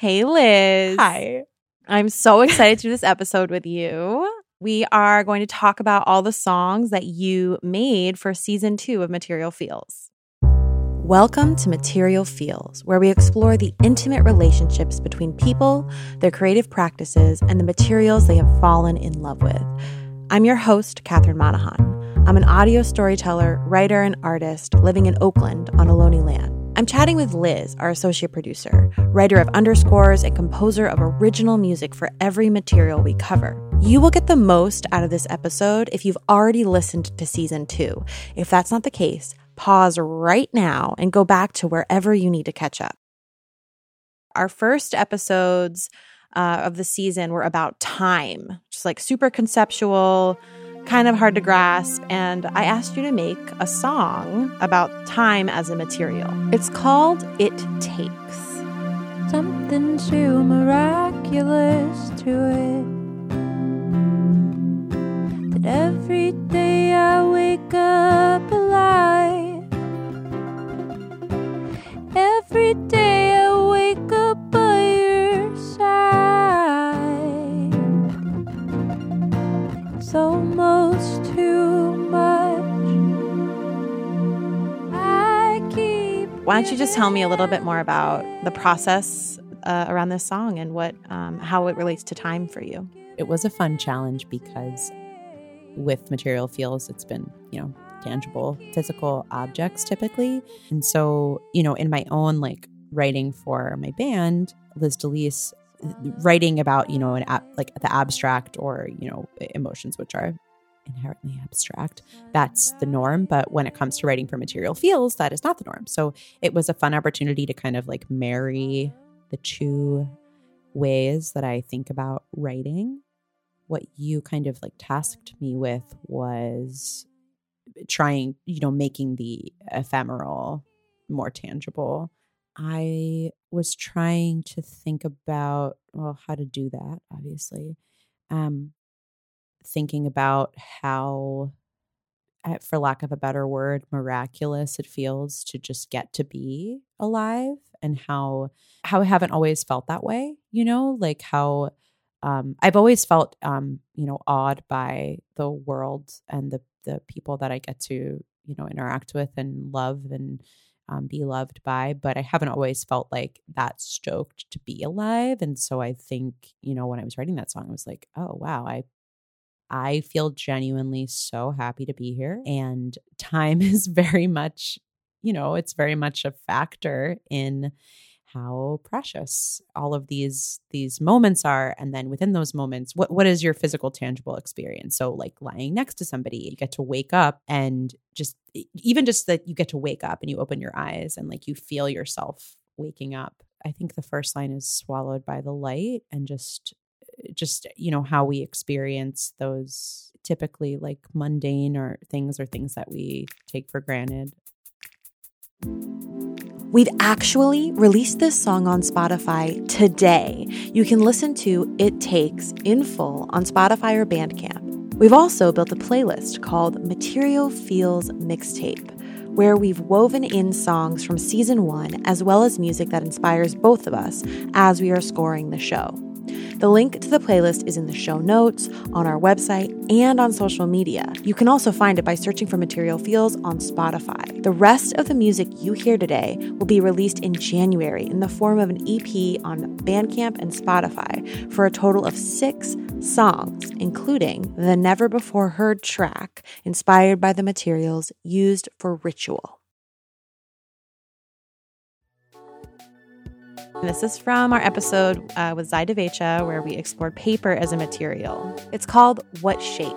Hey, Liz. Hi. I'm so excited to do this episode with you. We are going to talk about all the songs that you made for season two of Material Feels. Welcome to Material Feels, where we explore the intimate relationships between people, their creative practices, and the materials they have fallen in love with. I'm your host, Catherine Monahan. I'm an audio storyteller, writer, and artist living in Oakland on Ohlone land. I'm chatting with Liz, our associate producer, writer of underscores, and composer of original music for every material we cover. You will get the most out of this episode if you've already listened to season two. If that's not the case, pause right now and go back to wherever you need to catch up. Our first episodes uh, of the season were about time, just like super conceptual kind of hard to grasp, and I asked you to make a song about time as a material. It's called It Takes. Something so miraculous to it. That every day I wake up alive. Every day I wake up by your side. It's almost too much. I keep. Why don't you just tell me a little bit more about the process uh, around this song and what um, how it relates to time for you? It was a fun challenge because with material feels, it's been, you know, tangible physical objects typically. And so, you know, in my own like writing for my band, Liz Delise, writing about, you know, an ab- like the abstract or, you know, emotions which are inherently abstract. That's the norm. But when it comes to writing for material feels, that is not the norm. So it was a fun opportunity to kind of like marry the two ways that I think about writing. What you kind of like tasked me with was trying, you know, making the ephemeral more tangible. I was trying to think about, well, how to do that, obviously. Um, thinking about how, uh, for lack of a better word, miraculous it feels to just get to be alive and how how I haven't always felt that way, you know, like how um, I've always felt um, you know, awed by the world and the the people that I get to, you know, interact with and love and um, be loved by, but I haven't always felt like that stoked to be alive. And so I think, you know, when I was writing that song, I was like, oh wow, I I feel genuinely so happy to be here. And time is very much, you know, it's very much a factor in how precious all of these these moments are. And then within those moments what what is your physical tangible experience? So like lying next to somebody you get to wake up and just even just that you get to wake up and you open your eyes and like you feel yourself waking up. I think the first line is swallowed by the light and just eh, just you know how we experience those typically like mundane or things or things that we take for granted We've actually released this song on Spotify today. You can listen to It Takes in full on Spotify or Bandcamp. We've also built a playlist called Material Feels Mixtape, where we've woven in songs from season one as well as music that inspires both of us as we are scoring the show. The link to the playlist is in the show notes, on our website, and on social media. You can also find it by searching for Material Feels on Spotify. The rest of the music you hear today will be released in January in the form of an EP on Bandcamp and Spotify for a total of six songs, including the never before heard track inspired by the materials used for Ritual. This is from our episode uh, with Zai Devecha, where we explored paper as a material. It's called What Shape?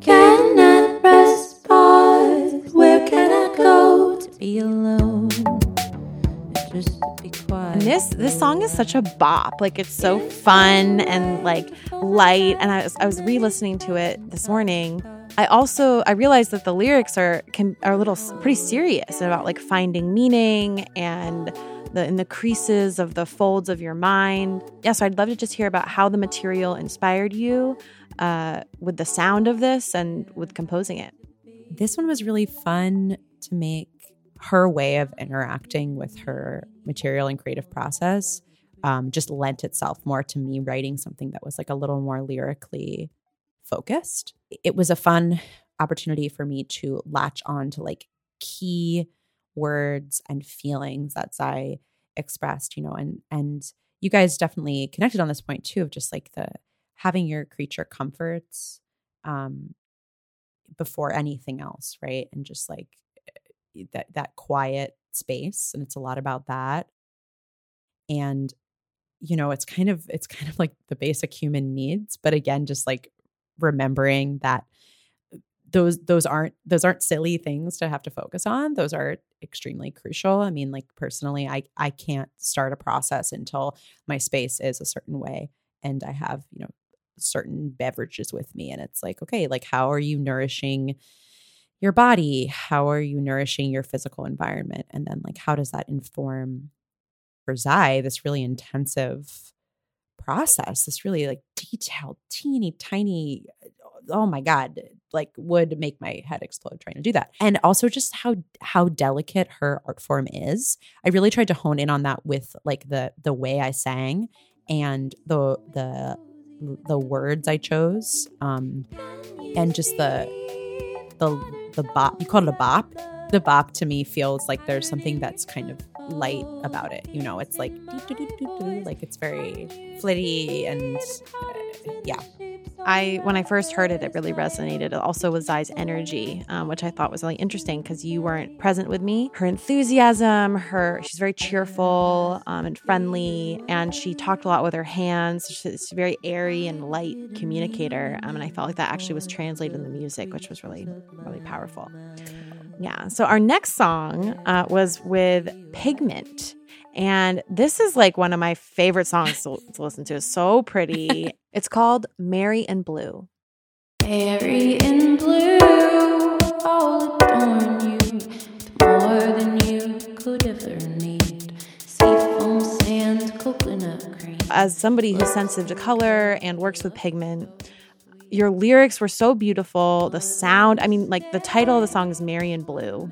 Cannot press pause. Where can I go to be alone? Just to be quiet. And this this song is such a bop. Like it's so fun and like light. And I was I was re-listening to it this morning. I also I realized that the lyrics are can are a little pretty serious about like finding meaning and the in the creases of the folds of your mind. Yeah, so I'd love to just hear about how the material inspired you uh, with the sound of this and with composing it. this one was really fun to make her way of interacting with her material and creative process um, just lent itself more to me writing something that was like a little more lyrically focused. It was a fun opportunity for me to latch on to like key words and feelings that I expressed, you know, and and you guys definitely connected on this point too of just like the having your creature comforts um before anything else, right? And just like eh, that that quiet space and it's a lot about that. And you know, it's kind of it's kind of like the basic human needs, but again just like remembering that those those aren't those aren't silly things to have to focus on. Those are extremely crucial. I mean like personally i i can't start a process until my space is a certain way and i have you know certain beverages with me. And it's like okay like how are you nourishing your body? How are you nourishing your physical environment? And then like how does that inform for zai this really intensive process this really like detailed teeny tiny oh my god like would make my head explode trying to do that. And also just how how delicate her art form is. I really tried to hone in on that with like the the way i sang and the the the words i chose um and just the the the bop you call it a bop? The bop to me feels like there's something that's kind of light about it you know it's like like it's very flitty and uh, yeah I when I first heard it, it really resonated. Also with Zai's energy, um, which I thought was really interesting because you weren't present with me. Her enthusiasm, her she's very cheerful um, and friendly, and she talked a lot with her hands. She's a very airy and light communicator, um, and I felt like that actually was translated in the music, which was really really powerful. Yeah. So our next song uh, was with Pigment. And this is like one of my favorite songs to, to listen to. It's so pretty. it's called Mary in Blue. Mary in blue, I'll adorn you more than you could ever need. Seafoam, sand, coconut cream. As somebody who's sensitive to color and works with pigment, your lyrics were so beautiful. The sound, I mean, like the title of the song is Mary in Blue.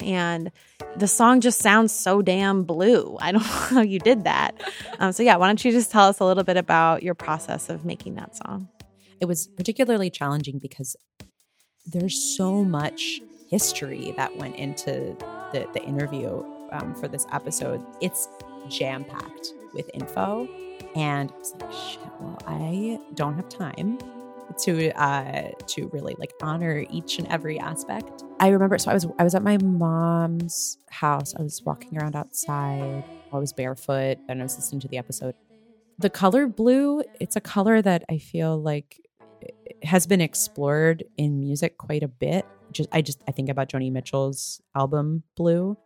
And the song just sounds so damn blue. I don't know how you did that. Um, so, yeah, why don't you just tell us a little bit about your process of making that song? It was particularly challenging because there's so much history that went into the, the interview um, for this episode. It's jam packed with info. And I was like, shit, well, I don't have time to uh to really like honor each and every aspect. I remember so I was I was at my mom's house. I was walking around outside. I was barefoot and I was listening to the episode. The color blue, it's a color that I feel like has been explored in music quite a bit. Just I just I think about Joni Mitchell's album Blue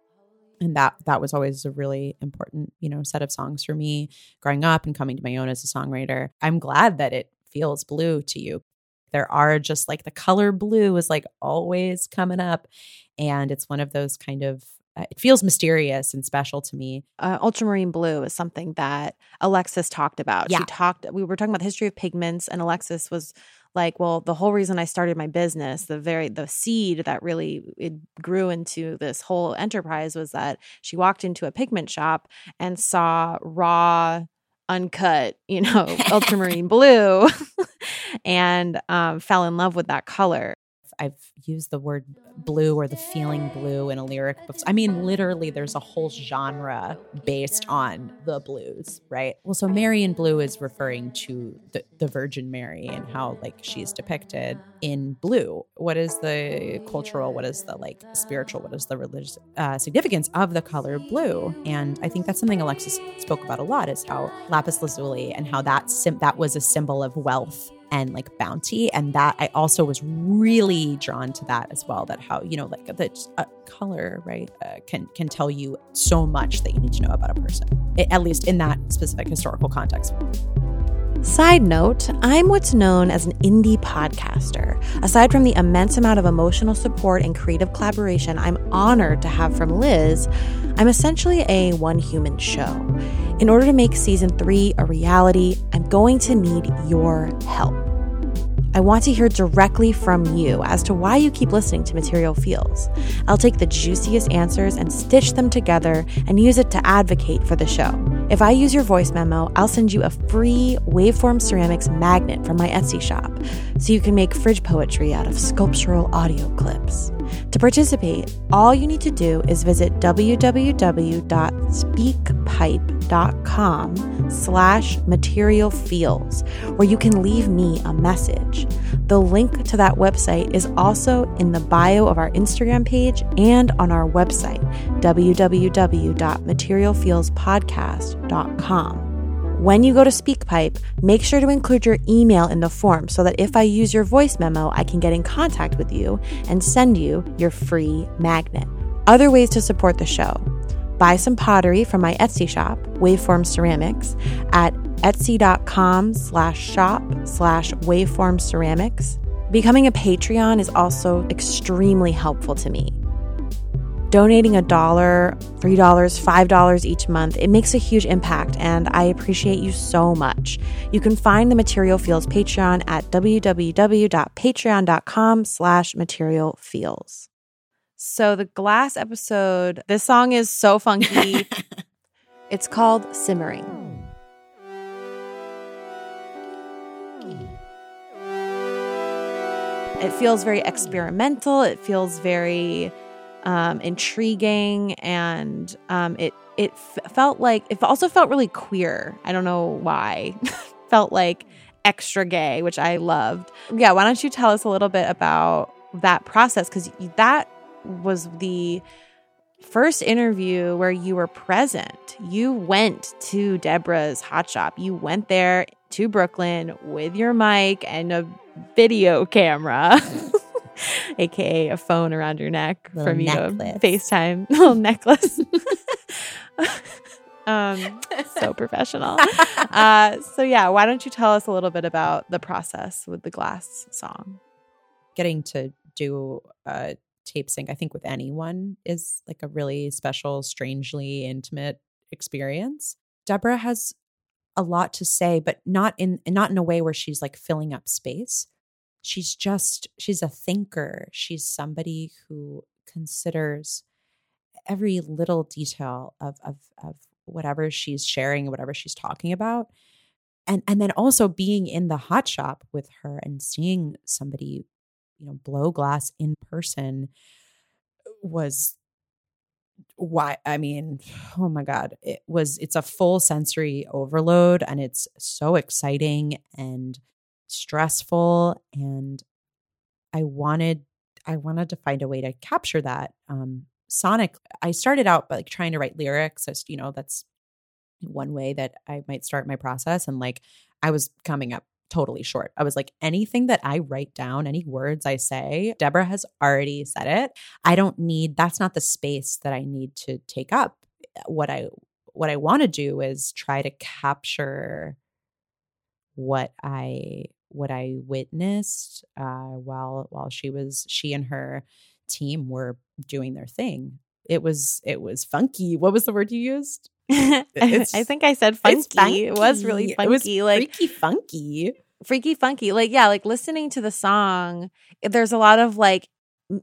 and that that was always a really important you know set of songs for me growing up and coming to my own as a songwriter i'm glad that it feels blue to you. There are just like the color blue is like always coming up. And it's one of those kind of uh, it feels mysterious and special to me. Uh, ultramarine blue is something that Alexis talked about. Yeah. She talked, we were talking about the history of pigments, and Alexis was like, well, the whole reason I started my business, the very, the seed that really it grew into this whole enterprise was that she walked into a pigment shop and saw raw uncut, you know, ultramarine blue and um, fell in love with that color. I've used the word blue or the feeling blue in a lyric. I mean, literally, there's a whole genre based on the blues, right? Well, so Mary in Blue is referring to the, the Virgin Mary and how like she's depicted in blue. What is the cultural, what is the like spiritual, what is the religious uh, significance of the color blue? And I think that's something Alexis spoke about a lot is how lapis lazuli and how that sim- that was a symbol of wealth and like bounty and that i also was really drawn to that as well that how you know like the uh, color right uh, can can tell you so much that you need to know about a person at least in that specific historical context Side note, I'm what's known as an indie podcaster. Aside from the immense amount of emotional support and creative collaboration I'm honored to have from Liz, I'm essentially a one human show. In order to make season three a reality, I'm going to need your help. I want to hear directly from you as to why you keep listening to Material Feels. I'll take the juiciest answers and stitch them together and use it to advocate for the show. If I use your voice memo, I'll send you a free Waveform Ceramics magnet from my Etsy shop so you can make fridge poetry out of sculptural audio clips. To participate, all you need to do is visit www.speakpipe.com slash material where you can leave me a message. The link to that website is also in the bio of our Instagram page and on our website, www.materialfeelspodcast.com. When you go to SpeakPipe, make sure to include your email in the form so that if I use your voice memo, I can get in contact with you and send you your free magnet. Other ways to support the show buy some pottery from my Etsy shop, Waveform Ceramics, at etsy.com slash shop slash waveform ceramics. Becoming a Patreon is also extremely helpful to me. Donating a dollar, $3, $5 each month, it makes a huge impact and I appreciate you so much. You can find the Material Feels Patreon at www.patreon.com slash material feels. So the glass episode, this song is so funky. it's called Simmering. It feels very experimental. It feels very um, intriguing, and um, it it f- felt like it also felt really queer. I don't know why. felt like extra gay, which I loved. Yeah, why don't you tell us a little bit about that process? Because that was the first interview where you were present. You went to Deborah's hot shop. You went there to Brooklyn with your mic and a video camera. aka a phone around your neck Little from you to. FaceTime little necklace. um, so professional. Uh, so yeah, why don't you tell us a little bit about the process with the glass song? getting to do a tape sync, I think with anyone is like a really special, strangely intimate experience. Deborah has a lot to say, but not in not in a way where she's like filling up space. She's just she's a thinker. She's somebody who considers every little detail of of of whatever she's sharing, whatever she's talking about. And and then also being in the hot shop with her and seeing somebody you know blow glass in person was why i mean oh my god it was it's a full sensory overload and it's so exciting and stressful and i wanted i wanted to find a way to capture that um sonic i started out by like trying to write lyrics as you know that's one way that i might start my process and like i was coming up totally short. I was like, anything that I write down, any words I say, Deborah has already said it. I don't need, that's not the space that I need to take up. What I, what I want to do is try to capture what I, what I witnessed uh, while, while she was, she and her team were doing their thing. It was, it was funky. What was the word you used? I think I said funky. It was really funky. It was like freaky funky. freaky funky like yeah like listening to the song there's a lot of like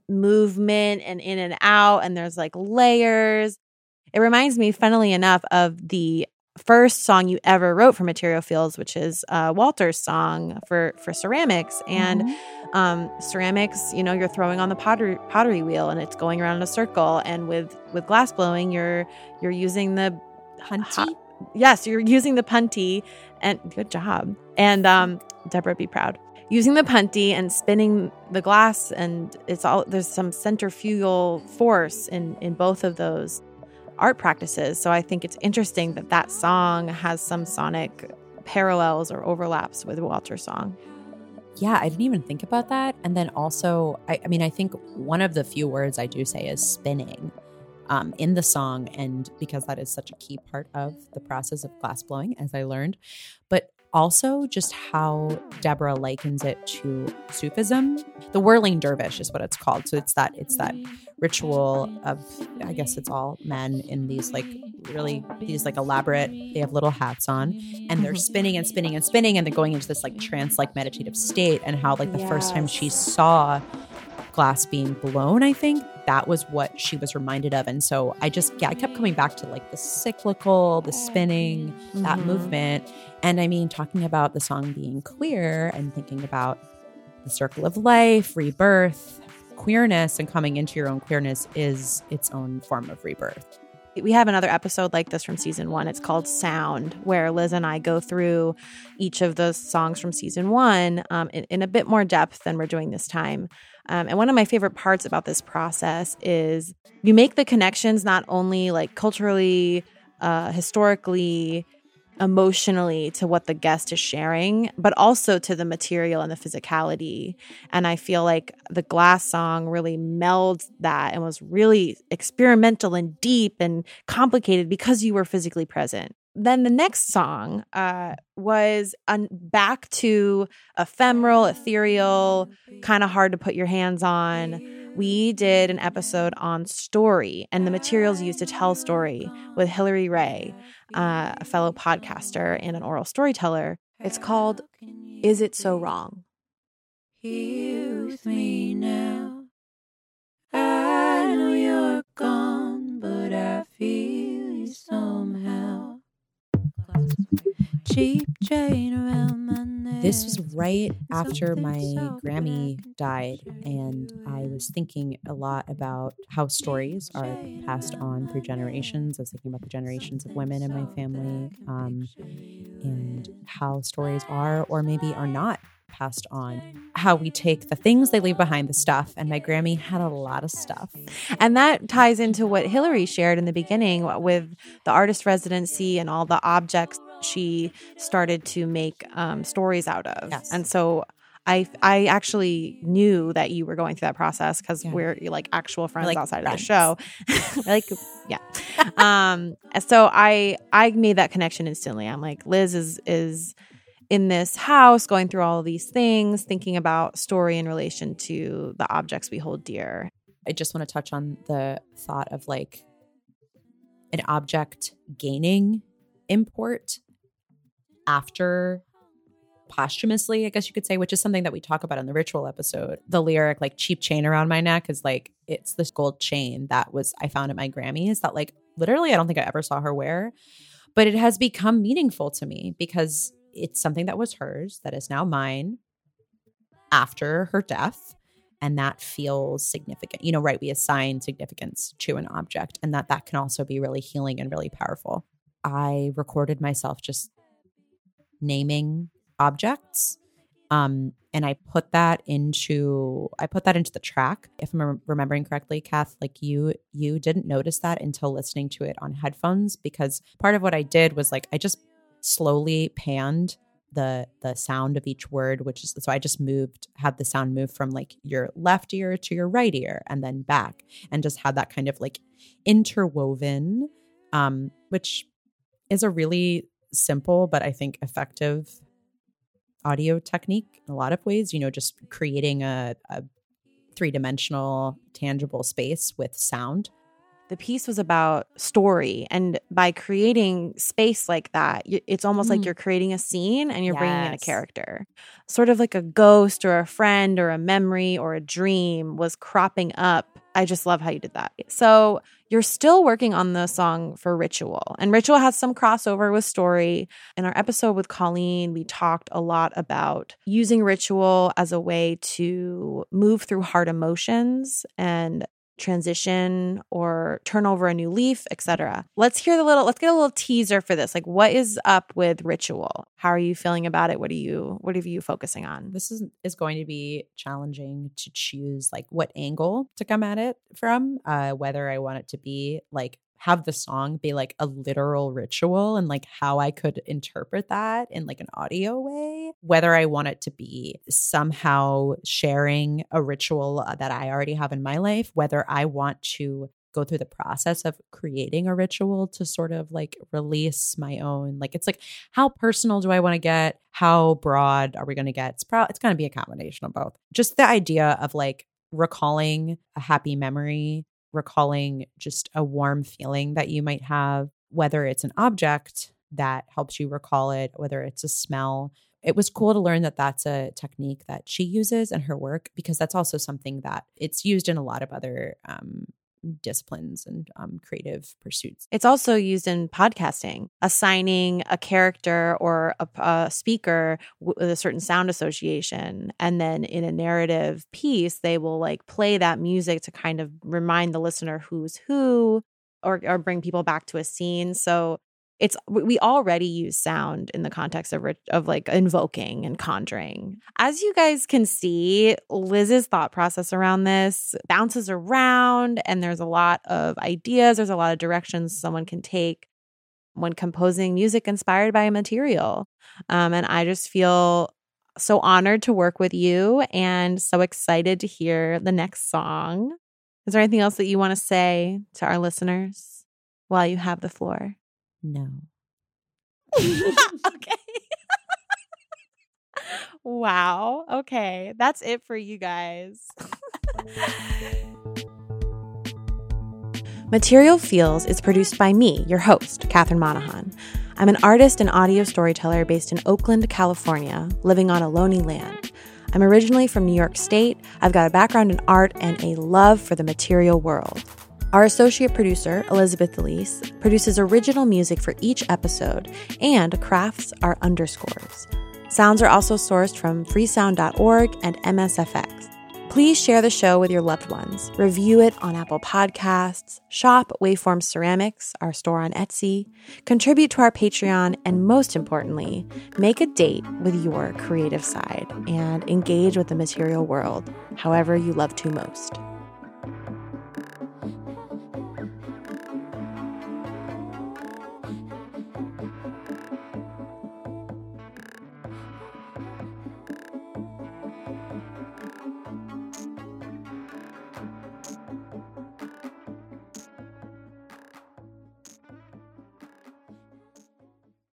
movement and in and out and there's like layers it reminds me funnily enough of the first song you ever wrote for material feels which is uh, walter's song for for ceramics and Mm-hmm. um ceramics you know you're throwing on the pottery pottery wheel and it's going around in a circle and with with glass blowing you're you're using the Hunty. hot- yes, you're using the punty and good job. And um Deborah be proud. Using the punty and spinning the glass and it's all there's some centrifugal force in in both of those art practices. So I think it's interesting that that song has some sonic parallels or overlaps with Walter's song. Yeah, I didn't even think about that. And then also, I, I mean, I think one of the few words I do say is spinning um, in the song. And because that is such a key part of the process of glass blowing, as I learned. But also just how Deborah likens it to Sufism. The whirling dervish is what it's called. So it's that it's that ritual of I guess it's all men in these like really these like elaborate they have little hats on and they're spinning and spinning and spinning and they're going into this like trance like meditative state and how like the first time she saw glass being blown, I think that was what she was reminded of. And so I just, yeah, I kept coming back to like the cyclical, the spinning, that Mhm. movement. And I mean, talking about the song being queer and thinking about the circle of life, rebirth, queerness, and coming into your own queerness is its own form of rebirth. We have another episode like this from season one. It's called Sound, where Liz and I go through each of the songs from season one um, in, in a bit more depth than we're doing this time. Um, and one of my favorite parts about this process is you make the connections not only like culturally, uh, historically, emotionally to what the guest is sharing, but also to the material and the physicality. And I feel like the glass song really melds that and was really experimental and deep and complicated because you were physically present. Then the next song uh, was un- back to ephemeral, ethereal, kind of hard to put your hands on. We did an episode on story and the materials used to tell story with Hillary Ray, uh, a fellow podcaster and an oral storyteller. It's called Is It So Wrong? Here with me now. I know you're gone, but I feel you somehow. Cheap chain around my neck. This was right after my so Grammy died, and I was thinking a lot about how stories are passed on through generations. I was thinking about the generations of women in my family, um, and how stories are or maybe are not passed on. How we take the things they leave behind, the stuff, and my Grammy had a lot of stuff. And that ties into what Hillary shared in the beginning with the artist residency and all the objects she started to make um, stories out of. Yes. And so I I actually knew that you were going through that process because Yeah. we're like actual friends like outside of the show. like yeah. um so I I made that connection instantly. I'm like Liz is is in this house going through all these things, thinking about story in relation to the objects we hold dear. I just want to touch on the thought of like an object gaining import after posthumously, I guess you could say, which is something that we talk about in the ritual episode. The lyric, like cheap chain around my neck, is like it's this gold chain that was I found at my Grammys that like literally I don't think I ever saw her wear. But it has become meaningful to me because it's something that was hers that is now mine after her death and that feels significant you know right we assign significance to an object and that that can also be really healing and really powerful i recorded myself just naming objects um and i put that into i put that into the track. If i'm remembering correctly kath like you you didn't notice that until listening to it on headphones because part of what i did was like i just slowly panned the the sound of each word which is so i just moved had the sound move from like your left ear to your right ear and then back and just had that kind of like interwoven um which is a really simple but i think effective audio technique in a lot of ways you know just creating a, a three-dimensional tangible space with sound the piece was about story and by creating space like that it's almost like Mm. you're creating a scene and you're bringing in a character. Sort of like a ghost or a friend or a memory or a dream was cropping up. I just love how you did that. So you're still working on the song for ritual and ritual has some crossover with story. In our episode with colleen we talked a lot about using ritual as a way to move through hard emotions and transition or turn over a new leaf, etc. Let's hear the little let's get a little teaser for this. Like what is up with ritual? How are you feeling about it? What are you what are you focusing on? this is is going to be challenging to choose like what angle to come at it from uh whether i want it to be like have the song be like a literal ritual and like how i could interpret that in like an audio way whether i want it to be somehow sharing a ritual uh, that i already have in my life whether i want to go through the process of creating a ritual to sort of like release my own like it's like how personal do I want to get? How broad are we going to get? It's pro- it's going to be a combination of both. Just the idea of like recalling a happy memory, recalling just a warm feeling that you might have, whether it's an object that helps you recall it, whether it's a smell. It was cool to learn that that's a technique that she uses in her work because that's also something that it's used in a lot of other um, disciplines and um, creative pursuits. It's also used in podcasting, assigning a character or a, a speaker with a certain sound association. And then in a narrative piece, they will like play that music to kind of remind the listener who's who or, or bring people back to a scene. So it's we already use sound in the context of of like invoking and conjuring. As you guys can see, Liz's thought process around this bounces around and there's a lot of ideas, there's a lot of directions someone can take when composing music inspired by a material. Um, and I just feel so honored to work with you and so excited to hear the next song. Is there anything else that you want to say to our listeners while you have the floor? No. okay. wow. Okay. That's it for you guys. Material Feels is produced by me, your host, Catherine Monahan. I'm an artist and audio storyteller based in Oakland, California, living on Ohlone land. I'm originally from New York State. I've got a background in art and a love for the material world. Our associate producer, Elizabeth Elise, produces original music for each episode and crafts our underscores. Sounds are also sourced from freesound.org and MSFX. Please share the show with your loved ones. Review it on Apple Podcasts, shop Waveform Ceramics, our store on Etsy, contribute to our Patreon, and most importantly, make a date with your creative side and engage with the material world however you love to most.